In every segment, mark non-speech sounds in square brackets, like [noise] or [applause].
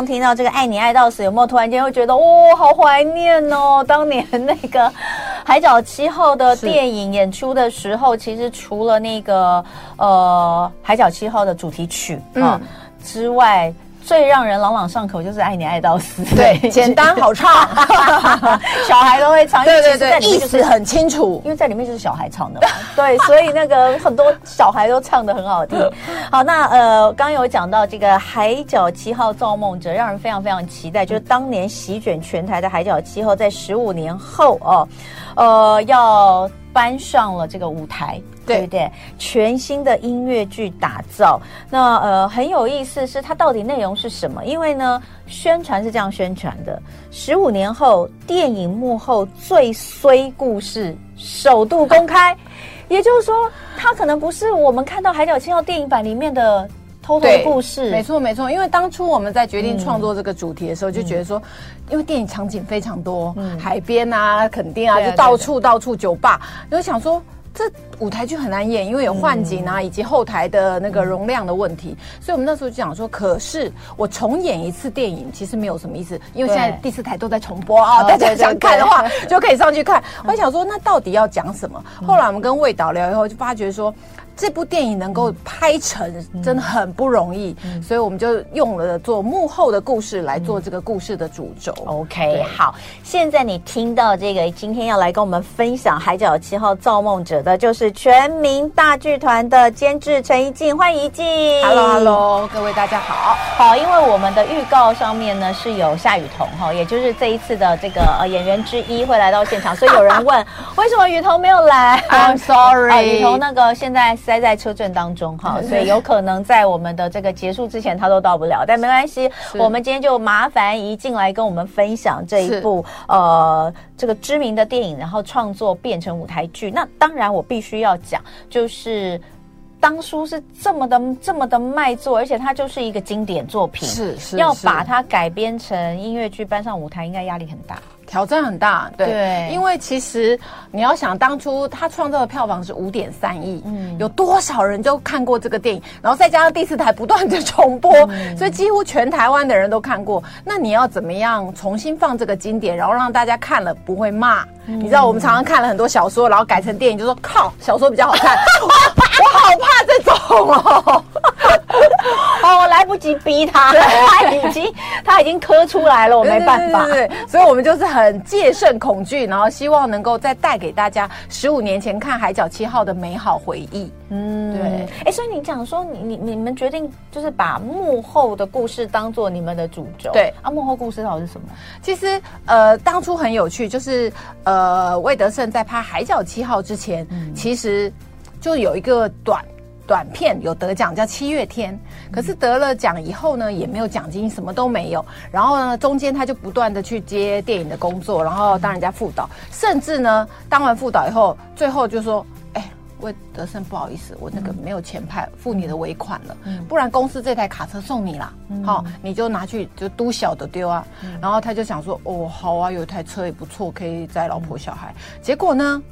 刚听到这个“爱你爱到死”，有没有突然间会觉得，哦，好怀念哦？当年那个《海角七号》的电影演出的时候，其实除了那个呃《海角七号》的主题曲啊、嗯、之外。最让人朗朗上口就是爱你爱到死，对，[laughs] 简单好唱，[laughs] 小孩都会唱，对对对，意思很清楚，因为在里面就是小孩唱的嘛，[laughs] 对，所以那个很多小孩都唱的很好听。好，那呃，刚有讲到这个《海角七号造梦者》，让人非常非常期待，就是当年席卷全台的《海角七号》，在十五年后哦，呃，要搬上了这个舞台。对不对？全新的音乐剧打造，那呃很有意思，是它到底内容是什么？因为呢，宣传是这样宣传的：十五年后，电影幕后最衰故事首度公开。[laughs] 也就是说，它可能不是我们看到《海角七号》电影版里面的偷偷的故事。没错，没错。因为当初我们在决定创作这个主题的时候，嗯、就觉得说，因为电影场景非常多，嗯、海边啊，垦丁啊，啊就到处对对对到处酒吧，就想说。这舞台剧很难演，因为有换景啊，以及后台的那个容量的问题，所以我们那时候就讲说，可是我重演一次电影其实没有什么意思，因为现在第四台都在重播啊，大家想看的话 [laughs] 就可以上去看。我想说，那到底要讲什么？后来我们跟魏导聊以后，就发觉说。这部电影能够拍成真的很不容易，嗯、所以我们就用了做幕后的故事来做这个故事的主轴。OK，好，现在你听到这个，今天要来跟我们分享《海角七号造梦者》的，就是全民大剧团的监制陈怡静，欢迎怡静。Hello，Hello，各位大家好。好，因为我们的预告上面呢是有夏雨桐哈，也就是这一次的这个呃演员之一会来到现场，所以有人问为什么雨桐没有来？[laughs] I'm sorry，雨桐那个现在。塞在车阵当中哈，[laughs] 所以有可能在我们的这个结束之前他都到不了，但没关系，我们今天就麻烦怡静来跟我们分享这一部呃这个知名的电影，然后创作变成舞台剧。那当然我必须要讲，就是当初是这么的这么的卖座，而且它就是一个经典作品，是是，要把它改编成音乐剧搬上舞台，应该压力很大。挑战很大，对，对，因为其实你要想，当初他创造的票房是五点三亿，嗯，有多少人就看过这个电影？然后再加上第四台不断的重播，嗯，所以几乎全台湾的人都看过。那你要怎么样重新放这个经典，然后让大家看了不会骂？嗯，你知道我们常常看了很多小说，然后改成电影，就说靠，小说比较好看。[laughs] 我好怕这种哦，[laughs] 哦，我来不及逼他，他已经他已经磕出来了，我没办法。对，对，对，对，所以我们就是很戒慎恐惧，然后希望能够再带给大家十五年前看《海角七号》的美好回忆。嗯，对。哎，所以你讲说，你你你们决定就是把幕后的故事当做你们的主轴。对啊，幕后故事到底是什么？其实呃，当初很有趣，就是呃，魏德圣在拍《海角七号》之前，嗯、其实。就有一个短短片有得奖，叫《七月天》，可是得了奖以后呢，也没有奖金，什么都没有。然后呢，中间他就不断的去接电影的工作，然后当人家副导，甚至呢，当完副导以后，最后就说：“哎，魏德圣，不好意思，我那个没有钱派付你的尾款了，不然公司这台卡车送你啦，好，你就拿去就都小的丢啊。”然后他就想说：“哦，好啊，有一台车也不错，可以载老婆小孩。”结果呢？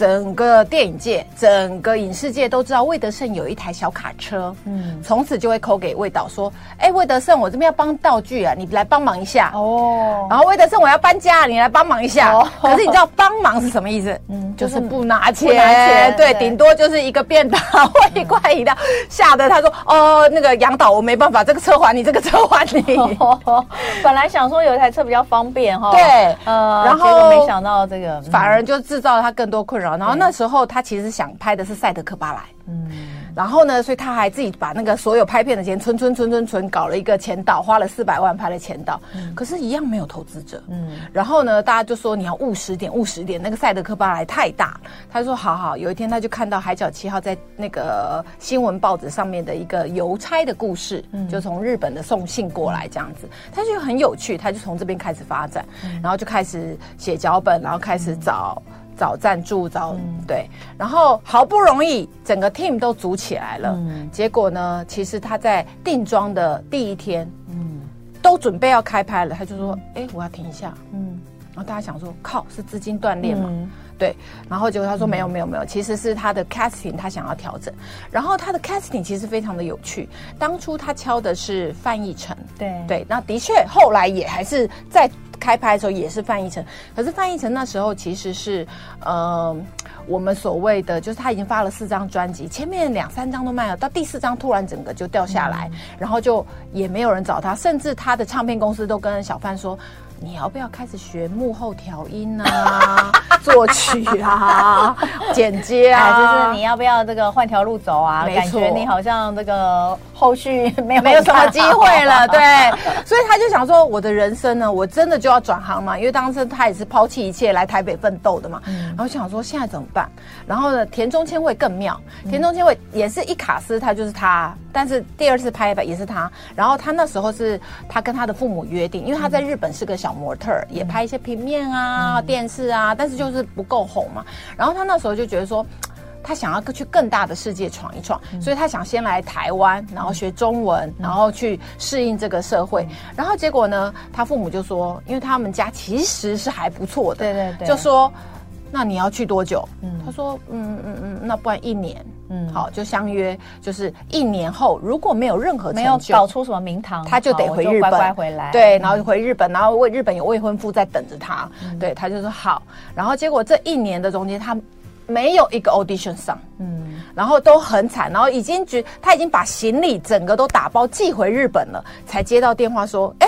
整个电影界、整个影视界都知道魏德胜有一台小卡车，嗯，从此就会 call 给魏导说：“哎、欸，魏德胜，我这边要帮道具啊，你来帮忙一下哦。”然后魏德胜，我要搬家，你来帮忙一下。哦、可是你知道帮忙是什么意思？嗯，就是不拿钱，拿钱对，顶多就是一个便当或一块饮料。吓得他说：“哦，那个杨导，我没办法，这个车还你，这个车还你。[laughs] 哦”本来想说有一台车比较方便哈，对，呃，然后没想到这个反而就制造了他更多困扰。然后那时候他其实想拍的是《赛德克巴莱》，嗯，然后呢，所以他还自己把那个所有拍片的钱存存存存存，搞了一个前导，花了四百万拍了前导，嗯，可是，一样没有投资者，嗯，然后呢，大家就说你要务实点，务实点，那个《赛德克巴莱》太大，他说好好，有一天他就看到《海角七号》在那个新闻报纸上面的一个邮差的故事，嗯，就从日本的送信过来这样子，他就很有趣，他就从这边开始发展，然后就开始写脚本，然后开始找。找赞助，找、嗯、对，然后好不容易整个 team 都组起来了，嗯、结果呢，其实他在定妆的第一天，嗯，都准备要开拍了，他就说：“哎、嗯，我要停一下。”嗯。然后大家想说，靠，是资金断裂嘛？嗯。对，然后结果他说没有没有没有，其实是他的 casting 他想要调整，然后他的 casting 其实非常的有趣。当初他敲的是范逸臣，对。对，那的确后来也还是在开拍的时候也是范逸臣，可是范逸臣那时候其实是呃我们所谓的就是他已经发了四张专辑，前面两三张都卖了，到第四张突然整个就掉下来，嗯、然后就也没有人找他，甚至他的唱片公司都跟小范说。你要不要开始学幕后调音啊？[laughs] 作曲啊，[laughs] 剪接啊，就是你要不要这个换条路走啊？感觉你好像这个后续 [laughs] 没有没有什么机会了，对。所以他就想说，我的人生呢，我真的就要转行嘛？因为当时他也是抛弃一切来台北奋斗的嘛。嗯。然后想说现在怎么办？然后呢，田中千惠更妙，田中千惠也是一卡司，他就是他，但是第二次拍吧也是他。然后他那时候是他跟他的父母约定，因为他在日本是个小模特儿，也拍一些平面啊、电视啊，但是就是不够红嘛。然后他那时候就觉得说，[tsk] 他想要去更大的世界闯一闯，所以他想先来台湾，然后学中文，然后去适应这个社会。然后结果呢，他父母就说，因为他们家其实是还不错的，对对对，就说。那你要去多久？嗯，他说，嗯嗯嗯，那不然一年，嗯，好，就相约，就是一年后如果没有任何，没有搞出什么名堂，他就得回日本，乖乖回来，对，然后回日本，然后为日本有未婚夫在等着他，嗯、对，他就说好，然后结果这一年的中间，他没有一个 audition 上，嗯，然后都很惨，然后已经觉他已经把行李整个都打包寄回日本了，才接到电话说，哎，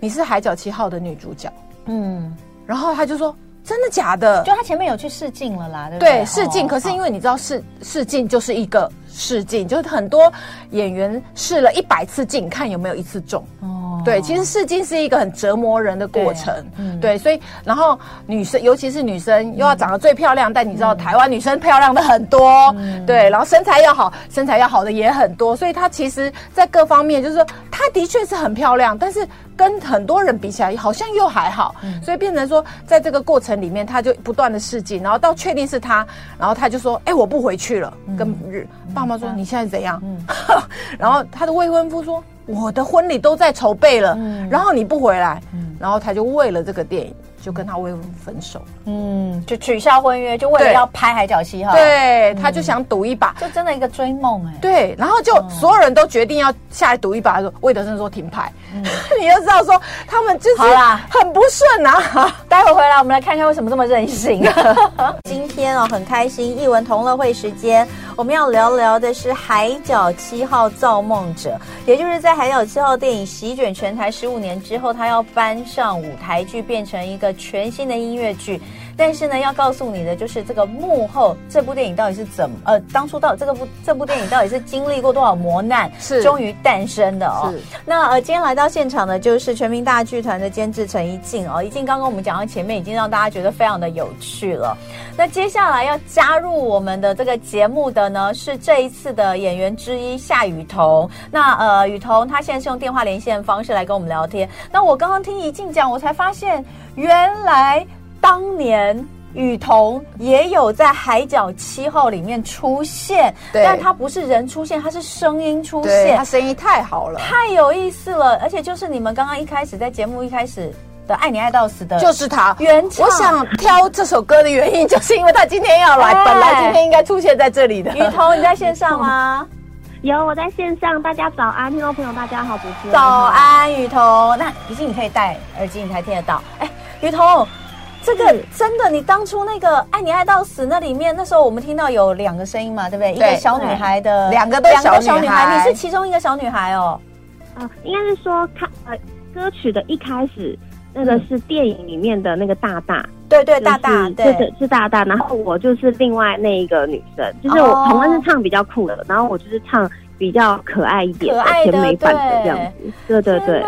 你是《海角七号》的女主角，嗯，然后他就说。真的假的？就他前面有去试镜了啦，对不对？对，试镜。可是因为你知道试试镜就是一个试镜，就是很多演员试了一百次镜，看有没有一次中。哦，对，其实试镜是一个很折磨人的过程。嗯，对，所以然后女生，尤其是女生，又要长得最漂亮，但你知道台湾女生漂亮的很多，对，然后身材要好，身材要好的也很多，所以她其实在各方面，就是说她的确是很漂亮，但是。跟很多人比起来，好像又还好，嗯、所以变成说，在这个过程里面，她就不断的试镜，然后到确定是她，然后她就说：“哎、欸，我不回去了。嗯”跟日爸妈说：“嗯、你现在怎样？”嗯、[laughs] 然后他的未婚夫说：“我的婚礼都在筹备了，嗯、然后你不回来。嗯”然后他就为了这个电影。就跟他未婚分手，嗯，就取消婚约，就为了要拍《海角七号》。对，他就想赌一把，就真的一个追梦哎。对，然后就所有人都决定要下来赌一把说，魏德圣说停牌。[laughs] 你就知道说他们就是很不顺啊。[laughs] 待会回来我们来看看为什么这么任性。[laughs] 今天哦，很开心，艺文同乐会时间，我们要聊聊的是《海角七号造梦者》，也就是在《海角七号》电影席卷全台十五年之后，他要搬上舞台剧，变成一个。全新的音乐剧，但是呢，要告诉你的就是这个幕后，这部电影到底是怎么呃，当初到这个部这部电影到底是经历过多少磨难，是终于诞生的哦。那呃，今天来到现场的，就是全民大剧团的监制陈怡静哦。怡静刚刚我们讲到前面，已经让大家觉得非常的有趣了。那接下来要加入我们的这个节目的呢，是这一次的演员之一夏雨桐。那呃，雨桐他现在是用电话连线的方式来跟我们聊天。那我刚刚听怡静讲，我才发现。原来当年雨桐也有在《海角七号》里面出现，但他不是人出现，他是声音出现。他声音太好了，太有意思了。而且就是你们刚刚一开始在节目一开始的《爱你爱到死》的，就是他原唱。我想挑这首歌的原因，就是因为他今天要来，哎、本来今天应该出现在这里的。雨桐，你在线上吗？[laughs] 有，我在线上。大家早安，听众朋友，大家好，主持人。早安，雨桐。那毕竟你可以戴耳机，你才听得到。哎。宇童，这个真的，你当初那个《爱你爱到死》那里面，那时候我们听到有两个声音嘛，对不对？对，一个小女孩的，两个都小女孩，小女孩，你是其中一个小女孩哦。呃，应该是说，看呃，歌曲的一开始那个是电影里面的那个大大，对对，大大，对，是是大大。然后我就是另外那一个女生，就是我同样是唱比较酷的，然后我就是唱。比较可爱一点的，甜美版的这样子，对对对，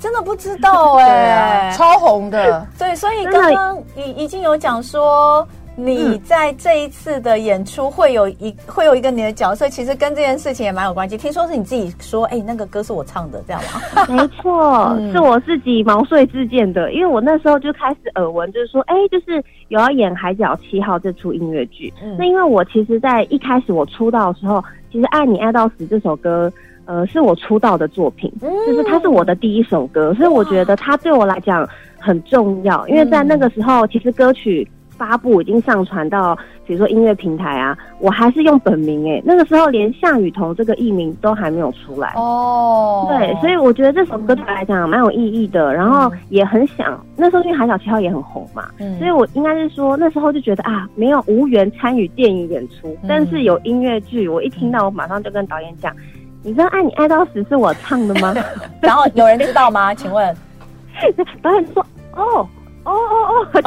真的不知道哎，超红的，对，所以刚刚已已经有讲说。你在这一次的演出会有一会有一个你的角色，其实跟这件事情也蛮有关系。听说是你自己说，哎、欸，那个歌是我唱的，这样吗？[laughs] 没错，嗯、是我自己毛遂自荐的。因为我那时候就开始耳闻，就是说，哎、欸，就是有要演《海角七号》这出音乐剧。嗯、那因为我其实，在一开始我出道的时候，其实《爱你爱到死》这首歌，呃，是我出道的作品，嗯、就是它是我的第一首歌，所以我觉得它对我来讲。很重要，因为在那个时候，其实歌曲发布已经上传到，比如说音乐平台啊，我还是用本名哎，那个时候连夏雨桐这个艺名都还没有出来哦。对，所以我觉得这首歌对我来讲蛮有意义的，然后也很想那时候因为海角七号也很红嘛，嗯，所以我应该是说那时候就觉得啊，没有无缘参与电影演出，但是有音乐剧，我一听到我马上就跟导演讲，你知道爱你爱到死是我唱的吗？[laughs] 然后有人知道吗？请问 [laughs] 导演说哦。哦哦哦，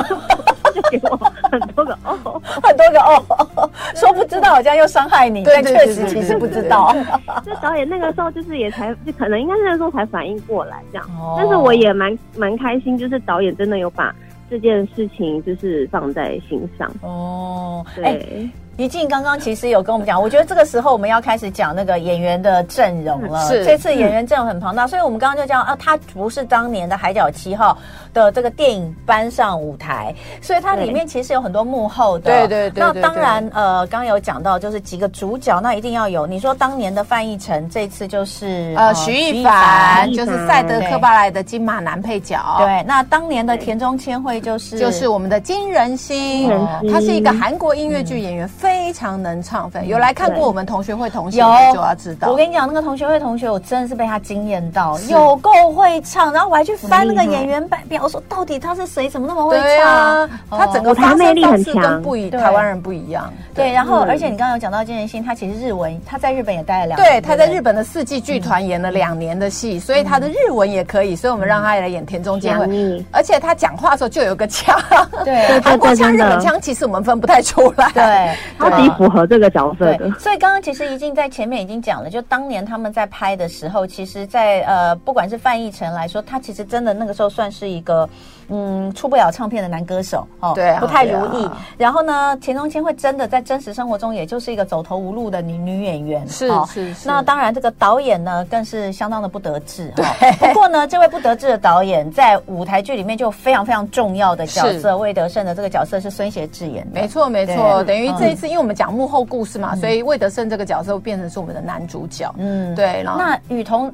就给我很多个哦，很多个哦，说不知道，好像又伤害你。对，确实其实不知道。[laughs] 就导演那个时候就是也才，就可能应该是那时候才反应过来这样。但是我也蛮蛮开心，就是导演真的有把这件事情就是放在心上。哦，对。宜静刚刚其实有跟我们讲，我觉得这个时候我们要开始讲那个演员的阵容了。是，这次演员阵容很庞大，所以我们刚刚就讲啊，他不是当年的《海角七号》的这个电影搬上舞台，所以它里面其实有很多幕后的。对对对。那当然，呃，刚刚有讲到就是几个主角，那一定要有。你说当年的范逸臣，这次就是呃徐艺凡，就是《赛德克巴莱》的金马男配角。对，那当年的田中千惠就是就是我们的金仁心，他是一个韩国音乐剧演员。非常能唱，有来看过我们同学会同学有就要知道。我跟你讲，那个同学会同学，我真的是被他惊艳到，有够会唱。然后我还去翻那个演员表，我说到底他是谁？怎么那么会唱？他整个发声方式跟不一台湾人不一样。对，然后而且你刚刚有讲到金仁心，他其实日文，他在日本也待了两年。对，他在日本的四季剧团演了两年的戏，所以他的日文也可以。所以我们让他来演田中千惠，而且他讲话的时候就有个腔，对，[laughs] 韩国腔、日本腔，其实我们分不太出来。对。超级符合这个角色的，所以刚刚其实已经在前面已经讲了，就当年他们在拍的时候，其实在，在呃，不管是范逸臣来说，他其实真的那个时候算是一个。嗯，出不了唱片的男歌手哦，对、啊，不太如意。啊、然后呢，田中千惠真的在真实生活中，也就是一个走投无路的女女演员。是是是。那当然，这个导演呢，更是相当的不得志。对。[laughs] 不过呢，这位不得志的导演，在舞台剧里面就非常非常重要的角色，魏德胜的这个角色是孙协志演的。没错没错，等于这一次，因为我们讲幕后故事嘛，所以魏德胜这个角色变成是我们的男主角。嗯，对。然后那雨桐。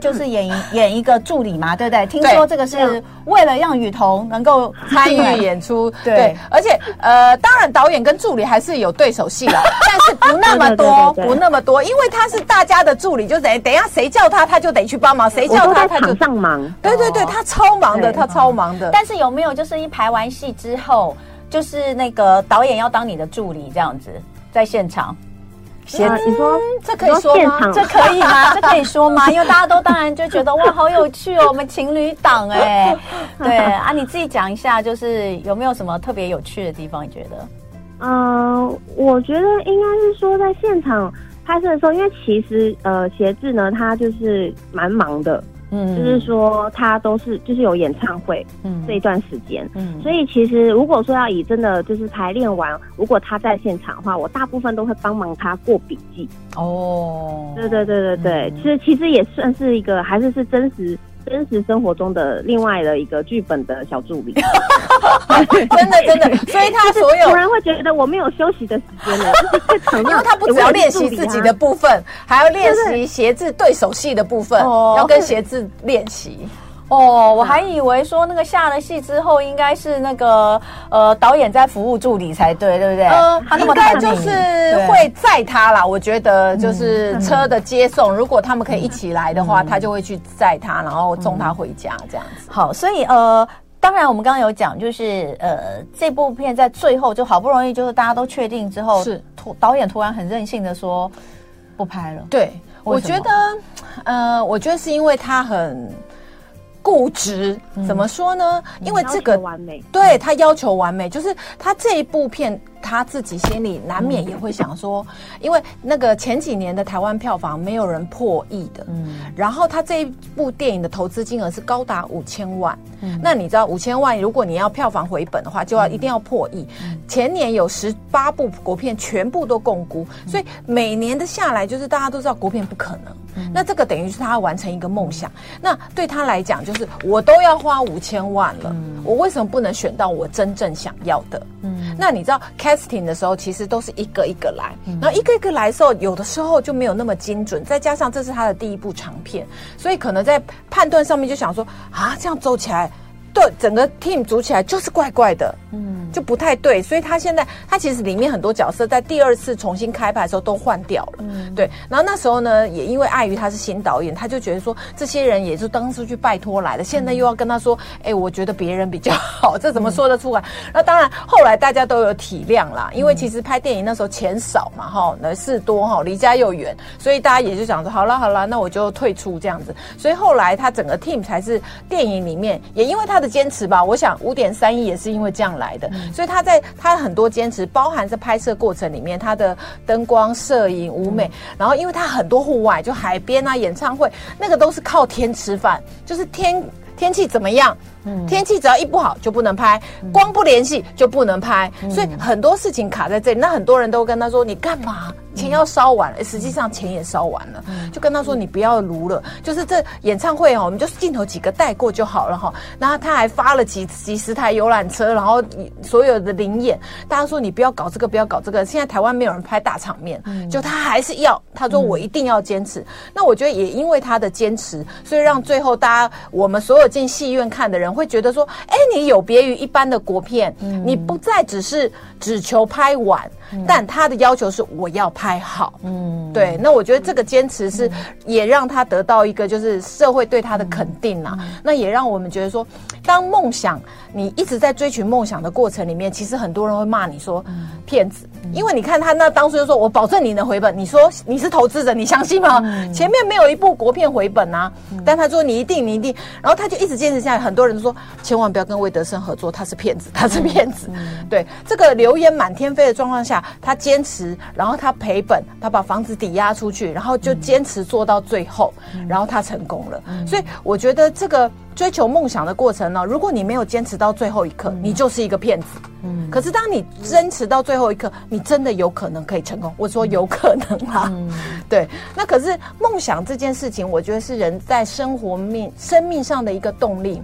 就是演一 [laughs] 演一个助理嘛，对不对？听说这个是为了让雨桐能够参与演出，对。而且呃，当然导演跟助理还是有对手戏了，[laughs] 但是不那么多，不那么多，因为他是大家的助理，就等等一下谁叫他，他就得去帮忙；谁叫他，他就上忙。对对对，他超忙的，他超忙的。但是有没有就是一排完戏之后，就是那个导演要当你的助理这样子，在现场？写字，你说这可以说吗？这可以吗？[laughs] 这可以说吗？因为大家都当然就觉得哇，好有趣哦，我们情侣档哎，[laughs] 对啊，你自己讲一下，就是有没有什么特别有趣的地方？你觉得？嗯，我觉得应该是说在现场拍摄的时候，因为其实呃，鞋子呢，他就是蛮忙的。嗯，就是说他都是就是有演唱会，嗯，这一段时间，嗯，所以其实如果说要以真的就是排练完，如果他在现场的话，我大部分都会帮忙他过笔记。哦，对对对对对，其实其实也算是一个，还是是真实。真实生活中的另外的一个剧本的小助理，真 [laughs] 的真的，[laughs] 所以他所有突然会觉得我没有休息的时间了，[laughs] 因为他不只要练习自己的部分，还要练习鞋子对？手戏的部分，要跟鞋子练习。哦，我还以为说那个下了戏之后，应该是那个呃导演在服务助理才对，对不对？呃，应该就是会载他啦。我觉得就是车的接送，如果他们可以一起来的话，他就会去载他，然后送他回家这样子。好，所以呃，当然我们刚刚有讲，就是呃这部片在最后就好不容易就是大家都确定之后，是突导演突然很任性的说不拍了。对，我觉得呃，我觉得是因为他很。固执怎么说呢？嗯、因为这个完美，对他要求完美，就是他这一部片。他自己心里难免也会想说，因为那个前几年的台湾票房没有人破亿的，嗯，然后他这一部电影的投资金额是高达五千万，嗯，那你知道五千万，如果你要票房回本的话，就要一定要破亿。前年有十八部国片全部都共估，所以每年的下来，就是大家都知道国片不可能，那这个等于是他要完成一个梦想。那对他来讲，就是我都要花五千万了，我为什么不能选到我真正想要的？嗯，那你知道 casting 的时候，其实都是一个一个来，然后一个一个来的时候，有的时候就没有那么精准。再加上这是他的第一部长片，所以可能在判断上面就想说啊，这样走起来对整个 team 组起来就是怪怪的，嗯，就不太对。所以他现在他其实里面很多角色在第二次重新开拍的时候都换掉了，嗯，对。然后那时候呢，也因为碍于他是新导演，他就觉得说这些人也是当初去拜托来的，现在又要跟他说，哎、欸，我觉得别人比较 [laughs] 好，这怎么说得出来？嗯、那当然后来大家都有体谅啦，因为其实拍电影那时候钱少嘛，哈，那事多哈，离家又远，所以大家也就想说，好了好了，那我就退出这样子。所以后来他整个 team 才是电影里面，也因为他的坚持吧，我想五点三亿也是因为这样来的。嗯、所以他在他很多坚持，包含在拍摄过程里面，他的灯光、摄影、舞美，嗯、然后因为他很多户外，就海边啊、演唱会，那个都是靠天吃饭，就是天天气怎么样。嗯，天气只要一不好就不能拍，光不联系就不能拍，嗯、所以很多事情卡在这里。那很多人都跟他说：“你干嘛？钱要烧完了。嗯”实际上钱也烧完了，嗯、就跟他说：“你不要卢了，就是这演唱会哦，我们就是镜头几个带过就好了哈。”然后他还发了几几十台游览车，然后所有的灵演，大家说：“你不要搞这个，不要搞这个。”现在台湾没有人拍大场面，嗯、就他还是要，他说：“我一定要坚持。嗯”那我觉得也因为他的坚持，所以让最后大家我们所有进戏院看的人。会觉得说，哎，你有别于一般的国片，嗯、你不再只是只求拍完，嗯、但他的要求是我要拍好。嗯，对。那我觉得这个坚持是也让他得到一个就是社会对他的肯定啊。嗯、那也让我们觉得说，当梦想你一直在追寻梦想的过程里面，其实很多人会骂你说骗子。因为你看他那当初就说，我保证你能回本。你说你是投资者，你相信吗？嗯、前面没有一部国片回本啊，嗯、但他说你一定，你一定。然后他就一直坚持下来。很多人都说，千万不要跟魏德圣合作，他是骗子，[laughs] 他是骗子。嗯、对，这个流言满天飞的状况下，他坚持，然后他赔本，他把房子抵押出去，然后就坚持做到最后，嗯、然后他成功了。嗯、所以我觉得这个。追求梦想的过程呢，如果你没有坚持到最后一刻，嗯、你就是一个骗子。嗯，可是当你坚持到最后一刻，你真的有可能可以成功。我说有可能啊，嗯、对。那可是梦想这件事情，我觉得是人在生活命、生命上的一个动力。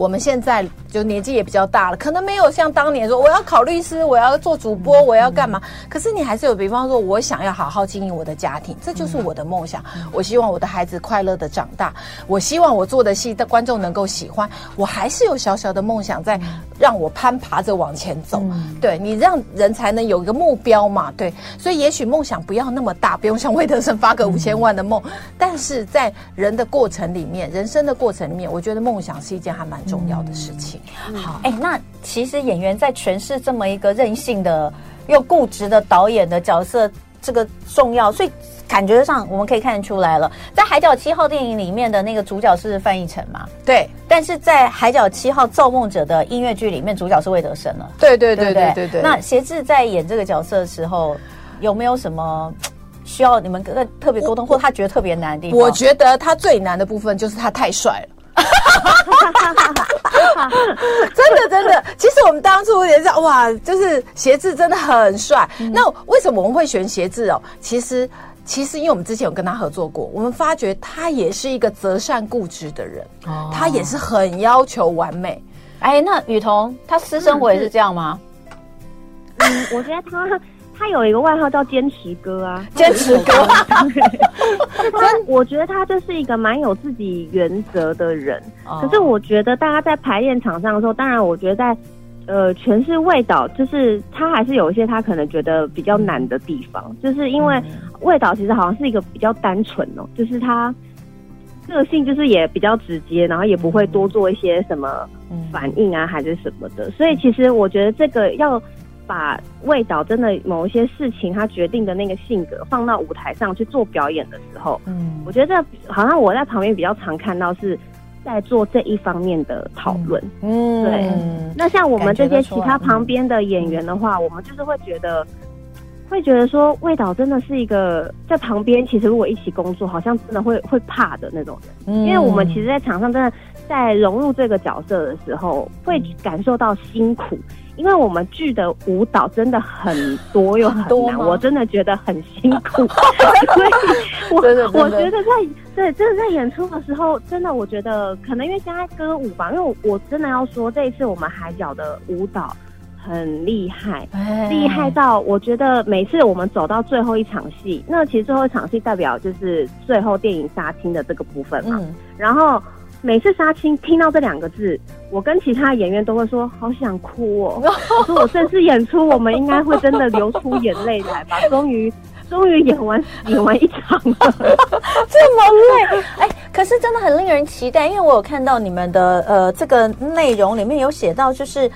我们现在就年纪也比较大了，可能没有像当年说我要考律师，我要做主播，我要干嘛。可是你还是有，比方说，我想要好好经营我的家庭，这就是我的梦想。我希望我的孩子快乐的长大，我希望我做的戏的观众能够喜欢。我还是有小小的梦想在让我攀爬着往前走。对，你让人才能有一个目标嘛？对，所以也许梦想不要那么大，不用像魏德圣发个五千万的梦，但是在人的过程里面，人生的过程里面，我觉得梦想是一件还蛮。重要的事情，嗯、好，哎，那其实演员在诠释这么一个任性的又固执的导演的角色，这个重要，所以感觉上我们可以看得出来了。在《海角七号》电影里面的那个主角是范逸臣嘛？对，但是在《海角七号造梦者》的音乐剧里面，主角是魏德胜了。对对对对对对，对。那协志在演这个角色的时候，有没有什么需要你们跟特别沟通，或他觉得特别难的地方？我觉得他最难的部分就是他太帅了。[laughs] 真的真的，其实我们当初也是哇，就是鞋子真的很帅。嗯、那为什么我们会选鞋子哦？其实其实因为我们之前有跟他合作过，我们发觉他也是一个择善固执的人，哦、他也是很要求完美。哎，那雨桐他私生活也是这样吗？嗯，我觉得他。他有一个外号叫坚持哥啊，坚持哥。真，我觉得他就是一个蛮有自己原则的人。可是我觉得大家在排练场上的时候，当然我觉得在呃诠释味道，就是他还是有一些他可能觉得比较难的地方，就是因为味道其实好像是一个比较单纯哦，就是他个性就是也比较直接，然后也不会多做一些什么反应啊还是什么的。所以其实我觉得这个要。把魏导真的某一些事情，他决定的那个性格放到舞台上去做表演的时候，嗯，我觉得好像我在旁边比较常看到是在做这一方面的讨论，嗯，对。那像我们这些其他旁边的演员的话，我们就是会觉得，会觉得说魏导真的是一个在旁边，其实如果一起工作，好像真的会会怕的那种人，因为我们其实，在场上真的在融入这个角色的时候，会感受到辛苦。因为我们剧的舞蹈真的很多又很难，我真的觉得很辛苦，[laughs] 所以我我觉得在对真的在演出的时候，真的我觉得可能因为现在歌舞吧，因为我真的要说这一次我们海角的舞蹈很厉害，厉害到我觉得每次我们走到最后一场戏，那其实最后一场戏代表就是最后电影杀青的这个部分嘛，然后。每次杀青听到这两个字，我跟其他演员都会说好想哭哦。[laughs] 我说我这次演出，我们应该会真的流出眼泪来吧？[laughs] 终于，终于演完演完一场了，[laughs] 这么累。哎，可是真的很令人期待，因为我有看到你们的呃这个内容里面有写到，就是。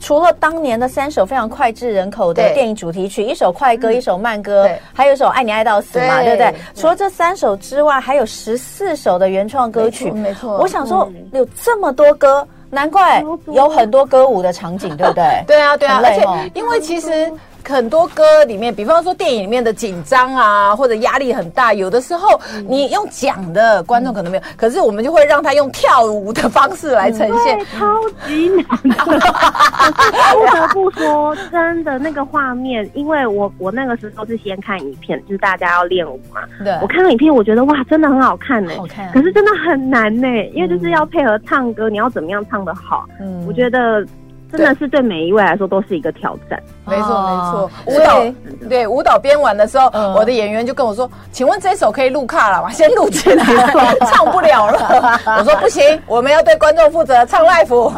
除了当年的三首非常脍炙人口的电影主题曲，一首快歌，一首慢歌，还有一首爱你爱到死嘛，对不对？除了这三首之外，还有十四首的原创歌曲。没错，我想说有这么多歌，难怪有很多歌舞的场景，对不对？[laughs] 对啊，对啊，而且因为其实。很多歌里面，比方说电影里面的紧张啊，或者压力很大，有的时候你用讲的，观众可能没有，可是我们就会让他用跳舞的方式来呈现，超级难。不得不说，真的那个画面，因为我我那个时候是先看影片，就是大家要练舞嘛。对，我看到影片，我觉得哇，真的很好看呢。好看。可是真的很难呢，因为就是要配合唱歌，你要怎么样唱的好？嗯，我觉得。真的是对每一位来说都是一个挑战。没错，没错。舞蹈对舞蹈编完的时候，我的演员就跟我说：“请问这首可以录卡了吗？[laughs] 先录起来，唱不了了。”我说：“不行，我们要对观众负责，唱 live。”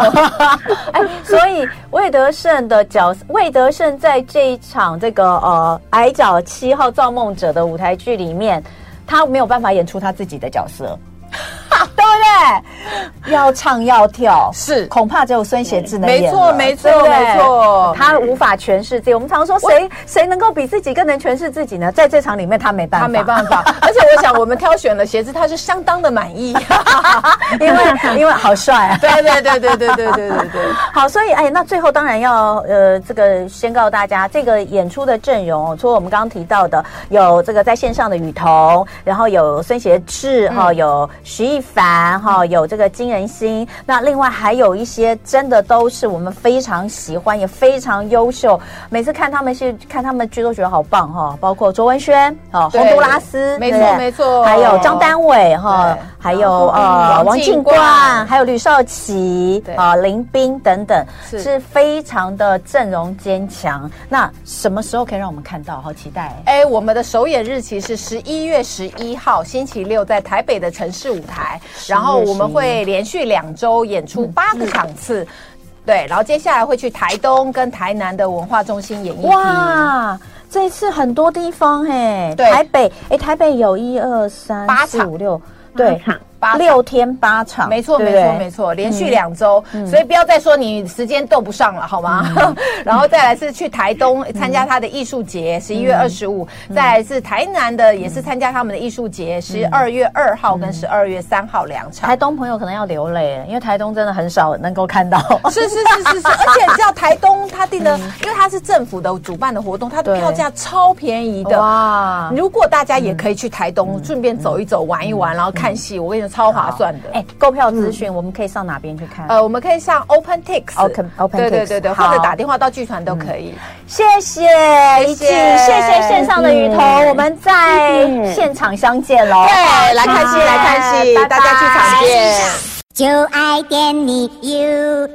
[laughs] 哎，所以魏德胜的角色，魏德胜在这一场这个呃《矮脚七号造梦者》的舞台剧里面，他没有办法演出他自己的角色。[laughs] 对不对？要唱要跳，是恐怕只有孙协志能演。没错，没错，没错。他无法诠释自己。我们常说，谁谁能够比自己更能诠释自己呢？在这场里面，他没办法，他没办法。[laughs] 而且，我想我们挑选了协志，他是相当的满意，[laughs] 因为因为好帅啊！[laughs] 对对对对对对对对对。好，所以哎，那最后当然要呃，这个宣告大家，这个演出的阵容，除了我们刚刚提到的，有这个在线上的雨桐，然后有孙协志哈，有徐艺凡哈，有这个金仁心，那另外还有一些真的都是我们非常喜欢，也非常优秀。每次看他们戏，看他们剧都觉得好棒哈，包括卓文萱啊，洪都拉斯，没错没错，还有张丹伟哈，还有呃王静冠，还有吕少奇啊林彬等等，是非常的阵容坚强。那什么时候可以让我们看到？好期待！哎，我们的首演日期是十一月十一号星期六，在台北的城市舞台。然后我们会连续两周演出八个场次，对，然后接下来会去台东跟台南的文化中心演艺厅。哇，这一次很多地方哎，对，台北哎，台北有一二三四五六，对。八六天八场，没错没错没错，连续两周，所以不要再说你时间斗不上了，好吗？[laughs] 然后再来是去台东参加他的艺术节，十一月二十五，再来是台南的，也是参加他们的艺术节，十二月二号跟十二月三号两场。台东朋友可能要流泪，因为台东真的很少能够看到。[laughs] 是是是是是，而且你知道台东他定的，因为他是政府的主办的活动，他的票价超便宜的。哇！如果大家也可以去台东，顺便走一走、玩一玩，然后看戏，我跟你说。超划算的，哎，购票资讯我们可以上哪边去看？呃，我们可以上 OpenTix，Open，对对对对，或者打电话到剧团都可以。谢谢一静，谢谢线上的雨桐，我们在现场相见喽！对，来看戏，来看戏，大家剧场见。就爱点你 UFO。